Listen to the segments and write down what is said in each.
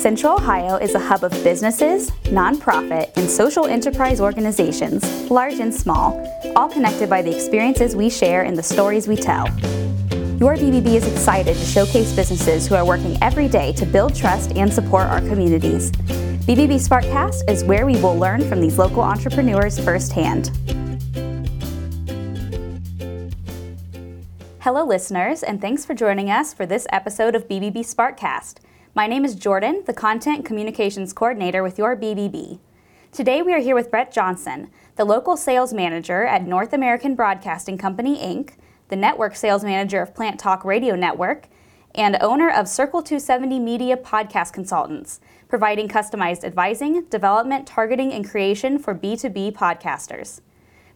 Central Ohio is a hub of businesses, nonprofit, and social enterprise organizations, large and small, all connected by the experiences we share and the stories we tell. Your BBB is excited to showcase businesses who are working every day to build trust and support our communities. BBB Sparkcast is where we will learn from these local entrepreneurs firsthand. Hello, listeners, and thanks for joining us for this episode of BBB Sparkcast. My name is Jordan, the Content Communications Coordinator with your BBB. Today we are here with Brett Johnson, the local sales manager at North American Broadcasting Company, Inc., the network sales manager of Plant Talk Radio Network, and owner of Circle 270 Media Podcast Consultants, providing customized advising, development, targeting, and creation for B2B podcasters.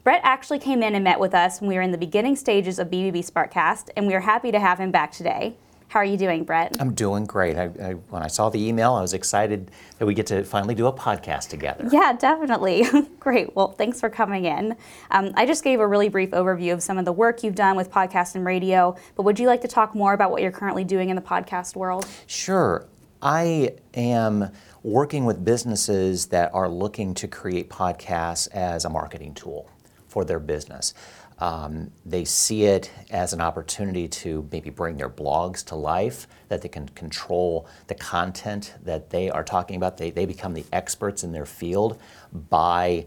Brett actually came in and met with us when we were in the beginning stages of BBB Sparkcast, and we are happy to have him back today. How are you doing, Brett? I'm doing great. I, I, when I saw the email, I was excited that we get to finally do a podcast together. Yeah, definitely. great. Well, thanks for coming in. Um, I just gave a really brief overview of some of the work you've done with podcast and radio, but would you like to talk more about what you're currently doing in the podcast world? Sure. I am working with businesses that are looking to create podcasts as a marketing tool for their business. Um, they see it as an opportunity to maybe bring their blogs to life, that they can control the content that they are talking about. They, they become the experts in their field by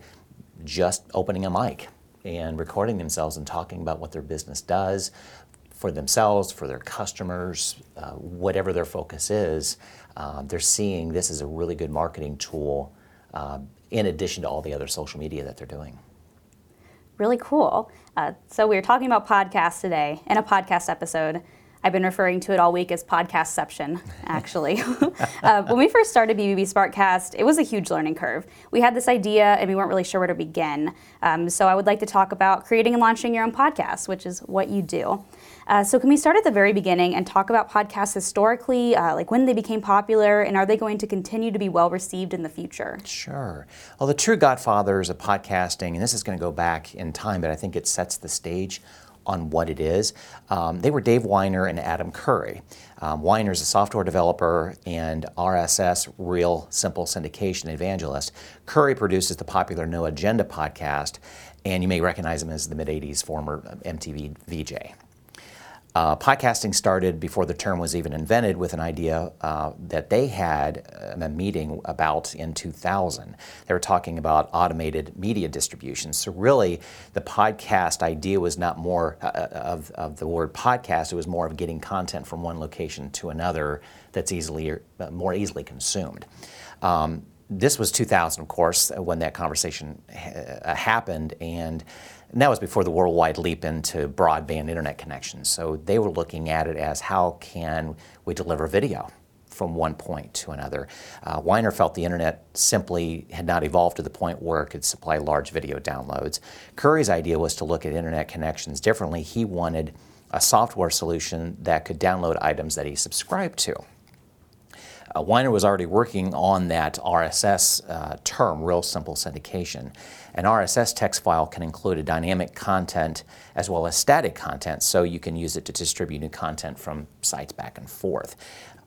just opening a mic and recording themselves and talking about what their business does for themselves, for their customers, uh, whatever their focus is. Uh, they're seeing this as a really good marketing tool uh, in addition to all the other social media that they're doing really cool. Uh, so we are talking about podcasts today in a podcast episode. I've been referring to it all week as podcastception, actually. uh, when we first started BBB Sparkcast, it was a huge learning curve. We had this idea and we weren't really sure where to begin. Um, so I would like to talk about creating and launching your own podcast, which is what you do. Uh, so, can we start at the very beginning and talk about podcasts historically, uh, like when they became popular, and are they going to continue to be well received in the future? Sure. Well, the true godfathers of podcasting, and this is going to go back in time, but I think it sets the stage on what it is. Um, they were Dave Winer and Adam Curry. Um, Winer is a software developer and RSS Real Simple Syndication evangelist. Curry produces the popular No Agenda podcast, and you may recognize him as the mid 80s former MTV VJ. Uh, podcasting started before the term was even invented with an idea uh, that they had in a meeting about in 2000. They were talking about automated media distribution. So, really, the podcast idea was not more uh, uh, of, of the word podcast, it was more of getting content from one location to another that's easily, uh, more easily consumed. Um, this was 2000, of course, when that conversation ha- happened, and and that was before the worldwide leap into broadband internet connections. So they were looking at it as how can we deliver video from one point to another. Uh, Winer felt the internet simply had not evolved to the point where it could supply large video downloads. Curry's idea was to look at internet connections differently. He wanted a software solution that could download items that he subscribed to. Uh, Winer was already working on that RSS uh, term, real simple syndication. An RSS text file can include a dynamic content as well as static content, so you can use it to distribute new content from sites back and forth.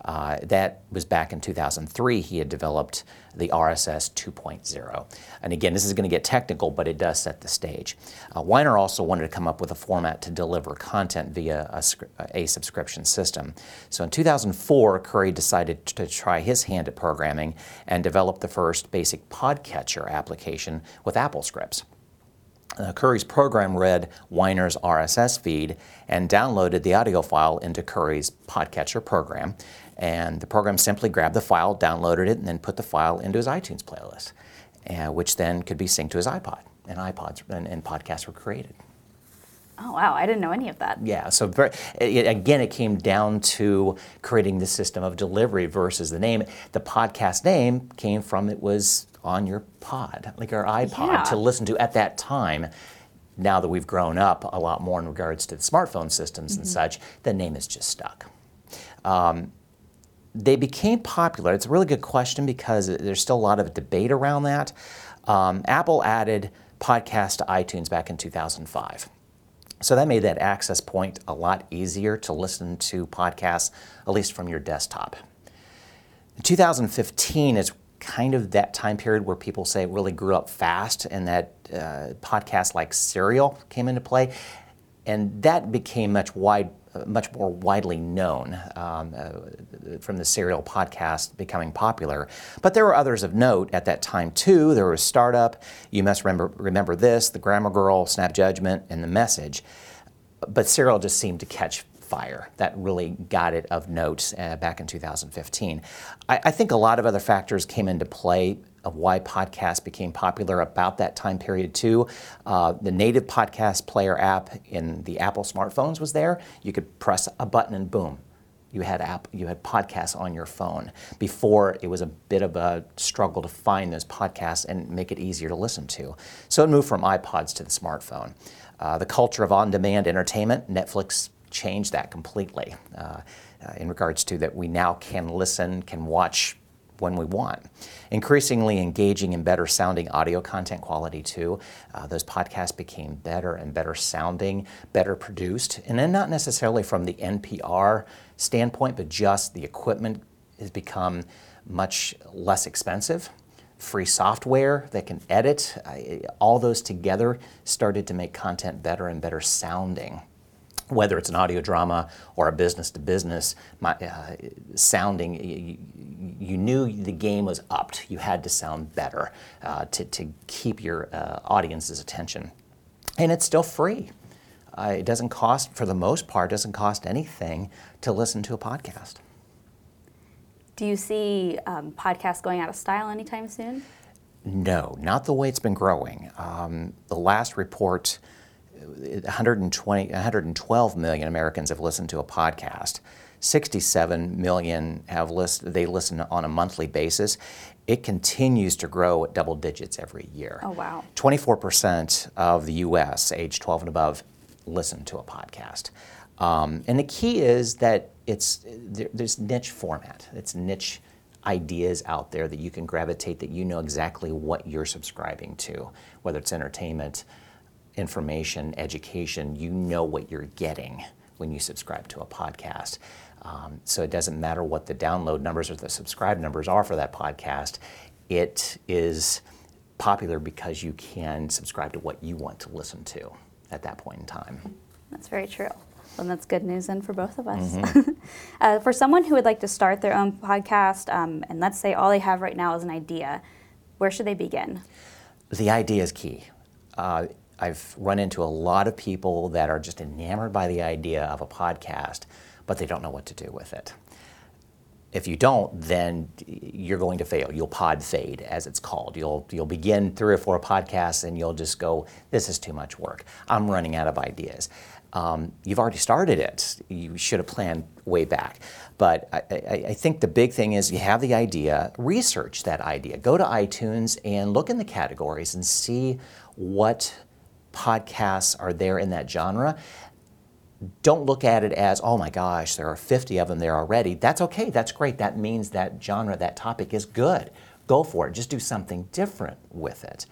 Uh, that was back in 2003. He had developed the RSS 2.0. And again, this is going to get technical, but it does set the stage. Uh, Winer also wanted to come up with a format to deliver content via a, a, subscription system. So in 2004, Curry decided to try his hand at programming and developed the first basic podcatcher application with Apple scripts. Uh, Curry's program read Winer's RSS feed and downloaded the audio file into Curry's podcatcher program. And the program simply grabbed the file, downloaded it, and then put the file into his iTunes playlist, uh, which then could be synced to his iPod. And iPods and, and podcasts were created. Oh wow, I didn't know any of that. Yeah, so very, it, again, it came down to creating the system of delivery versus the name. The podcast name came from it was on your pod, like our iPod, yeah. to listen to at that time. Now that we've grown up a lot more in regards to the smartphone systems mm-hmm. and such, the name is just stuck. Um, they became popular. It's a really good question because there's still a lot of debate around that. Um, Apple added podcast to iTunes back in 2005. So that made that access point a lot easier to listen to podcasts, at least from your desktop. In 2015 is kind of that time period where people say it really grew up fast and that uh, podcasts like Serial came into play. And that became much wide, much more widely known um, uh, from the Serial podcast becoming popular. But there were others of note at that time too. There was Startup. You must remember remember this: The Grammar Girl, Snap Judgment, and The Message. But Serial just seemed to catch fire. That really got it of note uh, back in 2015. I, I, think a lot of other factors came into play of why podcasts became popular about that time period too. Uh, the native podcast player app in the Apple smartphones was there. You could press a button and boom, you had app, you had podcasts on your phone. Before it was a bit of a struggle to find those podcasts and make it easier to listen to. So it moved from iPods to the smartphone. Uh, the culture of on-demand entertainment, Netflix changed that completely uh, uh, in regards to that we now can listen, can watch when we want. Increasingly engaging and better sounding audio content quality too. Uh, those podcasts became better and better sounding, better produced, and then not necessarily from the NPR standpoint, but just the equipment has become much less expensive. Free software that can edit, uh, all those together started to make content better and better sounding whether it's an audio drama or a business to business uh, sounding, you, you, knew the game was upped. You had to sound better uh, to, to keep your uh, audience's attention. And it's still free. Uh, it doesn't cost, for the most part, doesn't cost anything to listen to a podcast. Do you see um, podcasts going out of style anytime soon? No, not the way it's been growing. Um, the last report 120, 112 million Americans have listened to a podcast. 67 million have list, they listen on a monthly basis. It continues to grow at double digits every year. Oh, wow. 24% of the US, age 12 and above, listen to a podcast. Um, and the key is that it's there, there's niche format. It's niche ideas out there that you can gravitate that you know exactly what you're subscribing to, whether it's entertainment, information, education, you know what you're getting when you subscribe to a podcast. Um, so it doesn't matter what the download numbers or the subscribe numbers are for that podcast. It is popular because you can subscribe to what you want to listen to at that point in time. That's very true. And that's good news then for both of us. Mm-hmm. uh, for someone who would like to start their own podcast, um, and let's say all they have right now is an idea, where should they begin? The idea is key. Uh, I've run into a lot of people that are just enamored by the idea of a podcast, but they don't know what to do with it. If you don't, then you're going to fail. You'll pod fade, as it's called. You'll you'll begin three or four podcasts, and you'll just go, "This is too much work. I'm running out of ideas." Um, you've already started it. You should have planned way back. But I, I, I, think the big thing is you have the idea, research that idea. Go to iTunes and look in the categories and see what podcasts are there in that genre, don't look at it as, oh my gosh, there are 50 of them there already. That's okay, that's great. That means that genre, that topic is good. Go for it, just do something different with it.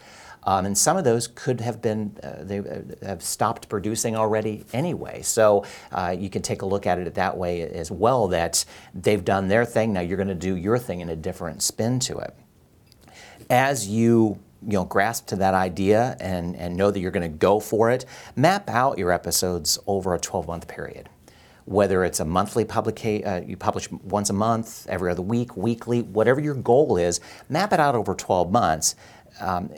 Um, and some of those could have been, uh, they uh, have stopped producing already anyway. So uh, you can take a look at it that way as well that they've done their thing, now you're going to do your thing in a different spin to it. As you you know, grasp to that idea and, and know that you're going to go for it, map out your episodes over a 12 month period. Whether it's a monthly publication, uh, you publish once a month, every other week, weekly, whatever your goal is, map it out over 12 months. Um,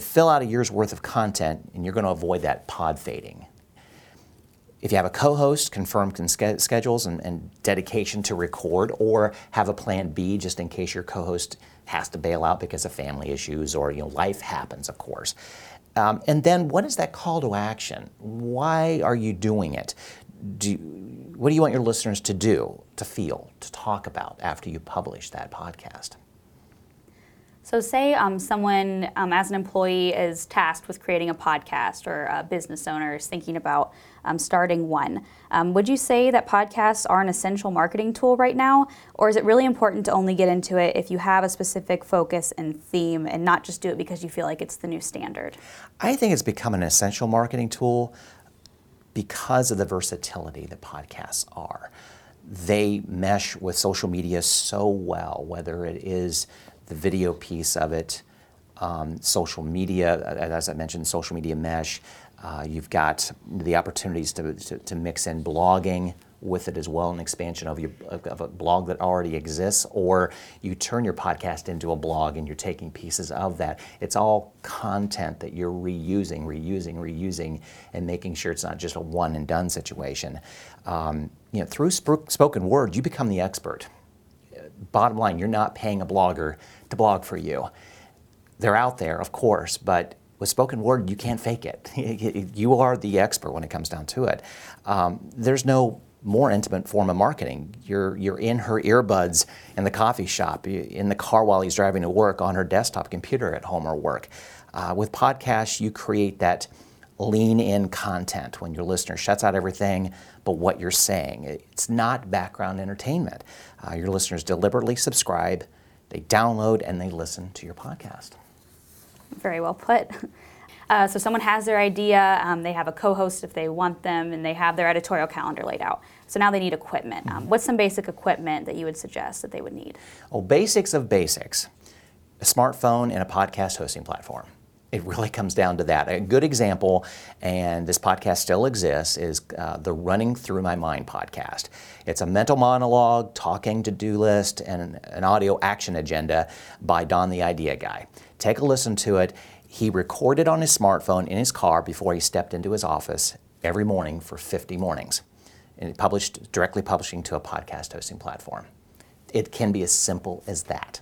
fill out a year's worth of content, and you're going to avoid that pod fading. If you have a co-host, confirm schedules and, and, dedication to record, or have a plan B just in case your co-host has to bail out because of family issues or you know life happens, of course. Um, and then what is that call to action? Why are you doing it? Do, what do you want your listeners to do, to feel, to talk about after you publish that podcast? So, say um, someone, um, as an employee, is tasked with creating a podcast, or a business owner is thinking about um, starting one. Um, would you say that podcasts are an essential marketing tool right now, or is it really important to only get into it if you have a specific focus and theme, and not just do it because you feel like it's the new standard? I think it's become an essential marketing tool because of the versatility that podcasts are they mesh with social media so well, whether it is the video piece of it, um, social media, as I mentioned, social media mesh. Uh, you've got the opportunities to, to, to, mix in blogging with it as well, an expansion of, your, of a blog that already exists, or you turn your podcast into a blog and you're taking pieces of that. It's all content that you're reusing, reusing, reusing, and making sure it's not just a one and done situation. Um, you know, through sp- spoken word, you become the expert. Bottom line, you're not paying a blogger to blog for you. They're out there, of course, but with spoken word, you can't fake it. you are the expert when it comes down to it. Um, there's no more intimate form of marketing. You're, you're in her earbuds in the coffee shop, in the car while he's driving to work, on her desktop computer at home or work. Uh, with podcasts, you create that lean in content when your listener shuts out everything but what you're saying. It's not background entertainment. Uh, your listeners deliberately subscribe, they download, and they listen to your podcast. Very well put. Uh, so someone has their idea, um, they have a co-host if they want them, and they have their editorial calendar laid out. So now they need equipment. Um, what's some basic equipment that you would suggest that they would need? Oh, basics of basics: a smartphone and a podcast hosting platform. It really comes down to that. A good example, and this podcast still exists, is uh, the Running Through My Mind podcast. It's a mental monologue, talking to do list, and an audio action agenda by Don the Idea Guy. Take a listen to it. He recorded on his smartphone in his car before he stepped into his office every morning for 50 mornings. And he published directly publishing to a podcast hosting platform. It can be as simple as that.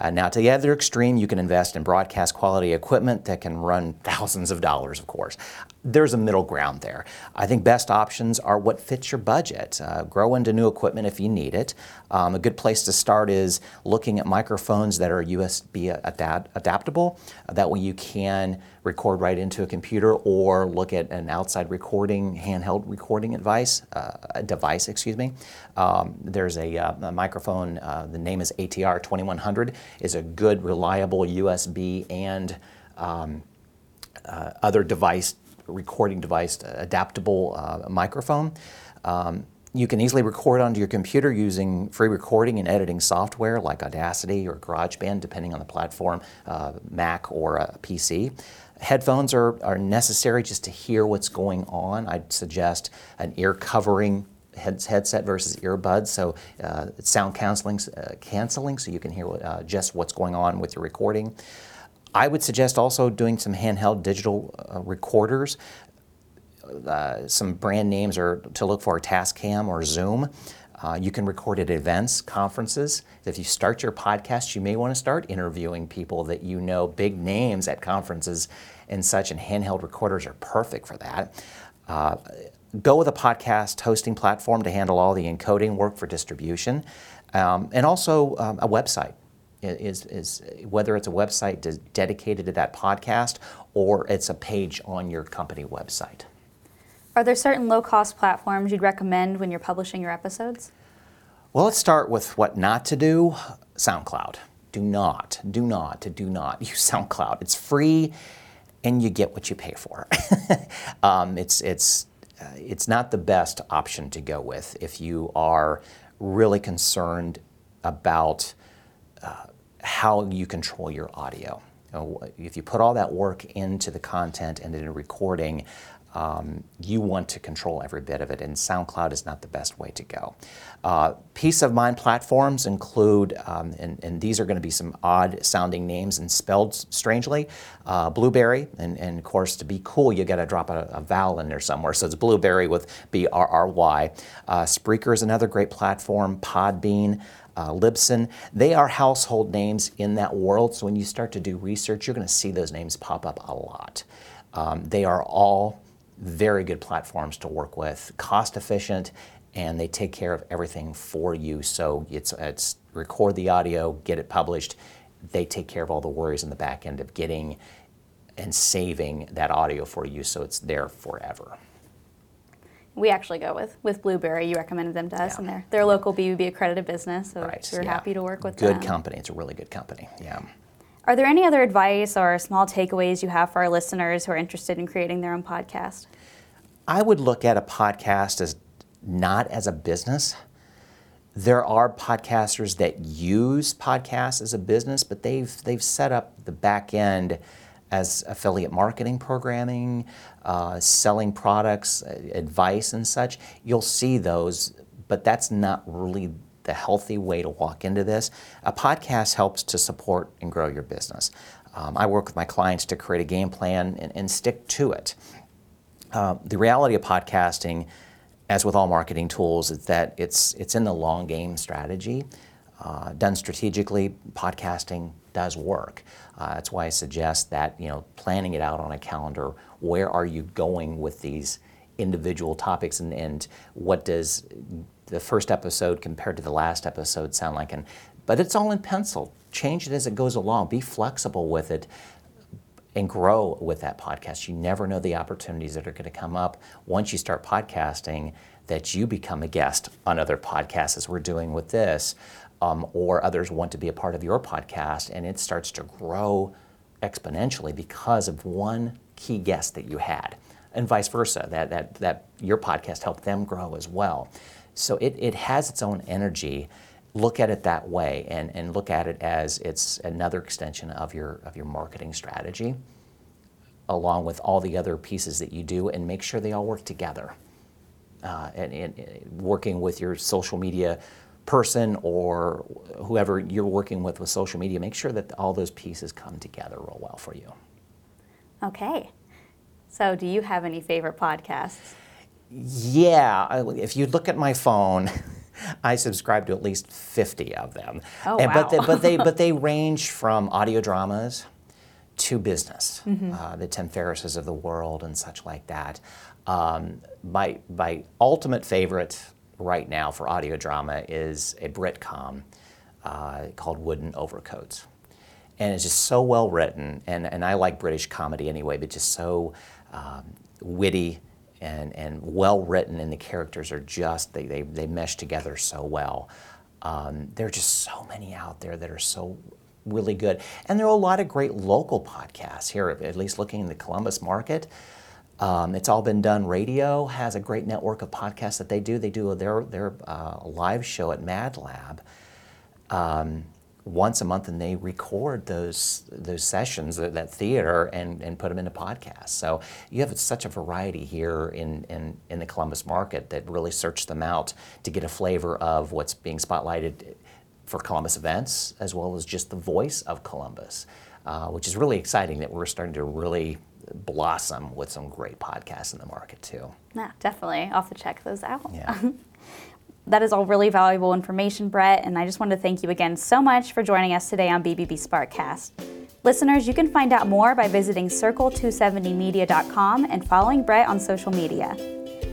Uh, now, to the other extreme, you can invest in broadcast quality equipment that can run thousands of dollars, of course. There's a middle ground there. I think best options are what fits your budget. Uh, grow into new equipment if you need it. Um, a good place to start is looking at microphones that are USB adapt- adaptable. Uh, that way you can record right into a computer or look at an outside recording, handheld recording device, uh, device, excuse me. Um, there's a, uh, a microphone, uh, the name is ATR 2100, is a good, reliable USB and um, other device, recording device, adaptable uh, microphone. Um, you can easily record onto your computer using free recording and editing software like Audacity or GarageBand, depending on the platform, uh, Mac or a PC. Headphones are, are necessary just to hear what's going on. I'd suggest an ear covering headset versus earbuds, so uh, sound canceling, uh, canceling, so you can hear uh, just what's going on with your recording. I would suggest also doing some handheld digital uh, recorders. Uh, some brand names are to look for Tascam or Zoom. Uh, you can record at events, conferences. If you start your podcast, you may want to start interviewing people that you know, big names at conferences and such, and handheld recorders are perfect for that. Uh, go with a podcast hosting platform to handle all the encoding work for distribution, um, and also um, a website. Is, is whether it's a website dedicated to that podcast or it's a page on your company website. Are there certain low cost platforms you'd recommend when you're publishing your episodes? Well, let's start with what not to do SoundCloud. Do not, do not, do not use SoundCloud. It's free and you get what you pay for. um, it's, it's, uh, it's not the best option to go with if you are really concerned about uh, how you control your audio. If you put all that work into the content and in recording, um, you want to control every bit of it, and SoundCloud is not the best way to go. Uh, peace of mind platforms include, um, and, and, these are going to be some odd sounding names and spelled strangely, uh, Blubrry, and, and, of course, to be cool, you got to drop a, a, vowel in there somewhere, so it's Blueberry with B R R Y. Uh, Spreaker is another great platform, Podbean. Uh, Libsyn, they are household names in that world. So when you start to do research, you're going to see those names pop up a lot. Um, they are all very good platforms to work with, cost efficient, and they take care of everything for you. So it's, it's record the audio, get it published. They take care of all the worries in the back end of getting and saving that audio for you so it's there forever. We actually go with with Blubrry. You recommended them to us, yeah. and they're they're a local BBB accredited business, so right. we're yeah. happy to work with good them. Good company. It's a really good company. Yeah. Are there any other advice or small takeaways you have for our listeners who are interested in creating their own podcast? I would look at a podcast as not as a business. There are podcasters that use podcasts as a business, but they've they've set up the back end as affiliate marketing programming, uh, selling products, uh, advice, and such. You'll see those, but that's not really the healthy way to walk into this. A podcast helps to support and grow your business. Um, I work with my clients to create a game plan and, and stick to it. Uh, the reality of podcasting, as with all marketing tools, is that it's it's in the long game strategy. Uh, done strategically, podcasting does work. Uh, that's why I suggest that you know planning it out on a calendar. Where are you going with these individual topics, and, and what does the first episode compared to the last episode sound like? And but it's all in pencil. Change it as it goes along. Be flexible with it and grow with that podcast. You never know the opportunities that are going to come up once you start podcasting that you become a guest on other podcasts as we're doing with this, um, or others want to be a part of your podcast and it starts to grow exponentially because of one key guest that you had, and vice versa, that, that, that your podcast helped them grow as well. So it, it has its own energy look at it that way and, and look at it as it's another extension of your, of your marketing strategy along with all the other pieces that you do and make sure they all work together. Uh, and, and, working with your social media person or whoever you're working with with social media, make sure that all those pieces come together real well for you. Okay. So, do you have any favorite podcasts? Yeah. If you look at my phone, I subscribe to at least 50 of them. Oh, and, wow. But they, but, they, but they range from audio dramas to business, mm-hmm. uh, the Tim Ferrisses of the world and such like that. Um, my, my ultimate favorite right now for audio drama is a Britcom uh, called Wooden Overcoats. And it's just so well written, and, and I like British comedy anyway, but just so um, witty and, and well written, and the characters are just, they, they, they mesh together so well. Um, there are just so many out there that are so really good. And there are a lot of great local podcasts here, at least looking in the Columbus market. Um, it's all been done. Radio has a great network of podcasts that they do. They do their their uh, live show at Mad Lab um, once a month, and they record those those sessions, that, that theater, and, and put them into podcasts. So you have such a variety here in, in in the Columbus market that really search them out to get a flavor of what's being spotlighted for Columbus events, as well as just the voice of Columbus, uh, which is really exciting that we're starting to really blossom with some great podcasts in the market too. Yeah, definitely. I'll have to check those out. Yeah. that is all really valuable information, Brett, and I just want to thank you again so much for joining us today on BBB Sparkcast. Listeners, you can find out more by visiting circle270media.com and following Brett on social media.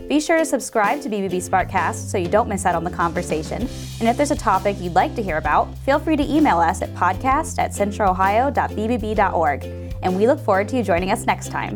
Be sure to subscribe to BBB Sparkcast so you don't miss out on the conversation. And if there's a topic you'd like to hear about, feel free to email us at podcast at centralohio.bbb.org. And we look forward to you joining us next time.